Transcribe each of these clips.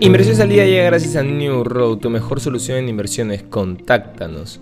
Inversiones al día llega gracias a New Road, tu mejor solución en inversiones. Contáctanos.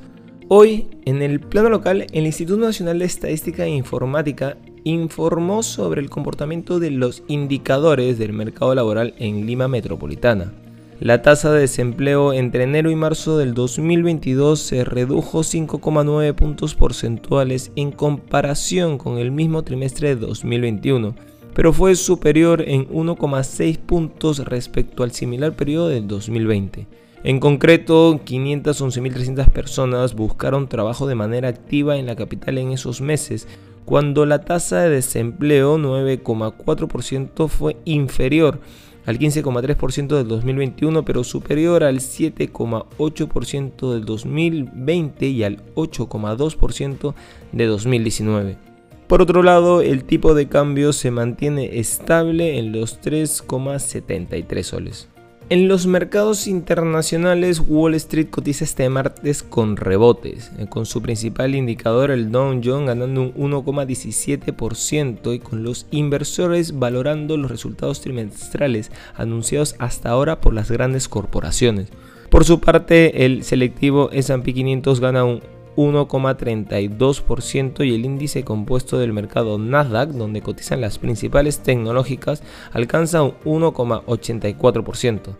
Hoy, en el plano local, el Instituto Nacional de Estadística e Informática informó sobre el comportamiento de los indicadores del mercado laboral en Lima Metropolitana. La tasa de desempleo entre enero y marzo del 2022 se redujo 5,9 puntos porcentuales en comparación con el mismo trimestre de 2021, pero fue superior en 1,6 puntos respecto al similar periodo del 2020. En concreto, 511.300 personas buscaron trabajo de manera activa en la capital en esos meses, cuando la tasa de desempleo 9,4% fue inferior al 15,3% del 2021, pero superior al 7,8% del 2020 y al 8,2% de 2019. Por otro lado, el tipo de cambio se mantiene estable en los 3,73 soles. En los mercados internacionales, Wall Street cotiza este martes con rebotes, eh, con su principal indicador, el Dow Jones, ganando un 1,17% y con los inversores valorando los resultados trimestrales anunciados hasta ahora por las grandes corporaciones. Por su parte, el selectivo S&P 500 gana un 1,32% y el índice compuesto del mercado Nasdaq, donde cotizan las principales tecnológicas, alcanza un 1,84%.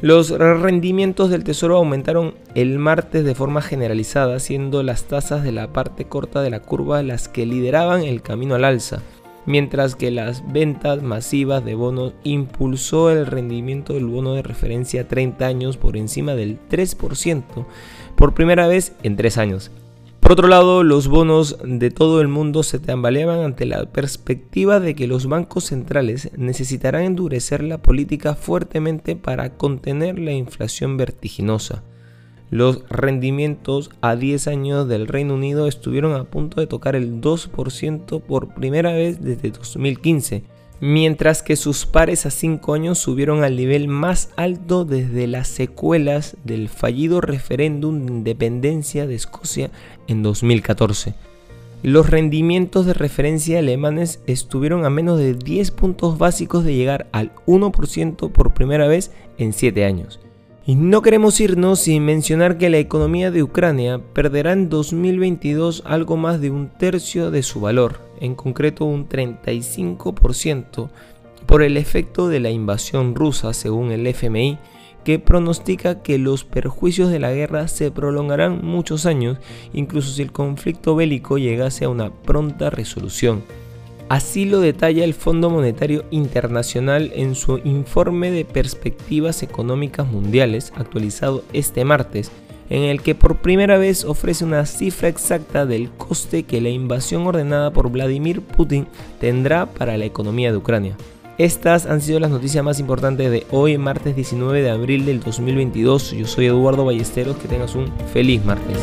Los rendimientos del tesoro aumentaron el martes de forma generalizada, siendo las tasas de la parte corta de la curva las que lideraban el camino al alza, mientras que las ventas masivas de bonos impulsó el rendimiento del bono de referencia a 30 años por encima del 3% por primera vez en 3 años. Por otro lado, los bonos de todo el mundo se tambaleaban ante la perspectiva de que los bancos centrales necesitarán endurecer la política fuertemente para contener la inflación vertiginosa. Los rendimientos a 10 años del Reino Unido estuvieron a punto de tocar el 2% por primera vez desde 2015, mientras que sus pares a 5 años subieron al nivel más alto desde las secuelas del fallido referéndum de independencia de Escocia en 2014. Los rendimientos de referencia alemanes estuvieron a menos de 10 puntos básicos de llegar al 1% por primera vez en 7 años. Y no queremos irnos sin mencionar que la economía de Ucrania perderá en 2022 algo más de un tercio de su valor, en concreto un 35%, por el efecto de la invasión rusa, según el FMI, que pronostica que los perjuicios de la guerra se prolongarán muchos años, incluso si el conflicto bélico llegase a una pronta resolución. Así lo detalla el Fondo Monetario Internacional en su informe de perspectivas económicas mundiales actualizado este martes, en el que por primera vez ofrece una cifra exacta del coste que la invasión ordenada por Vladimir Putin tendrá para la economía de Ucrania. Estas han sido las noticias más importantes de hoy, martes 19 de abril del 2022. Yo soy Eduardo Ballesteros, que tengas un feliz martes.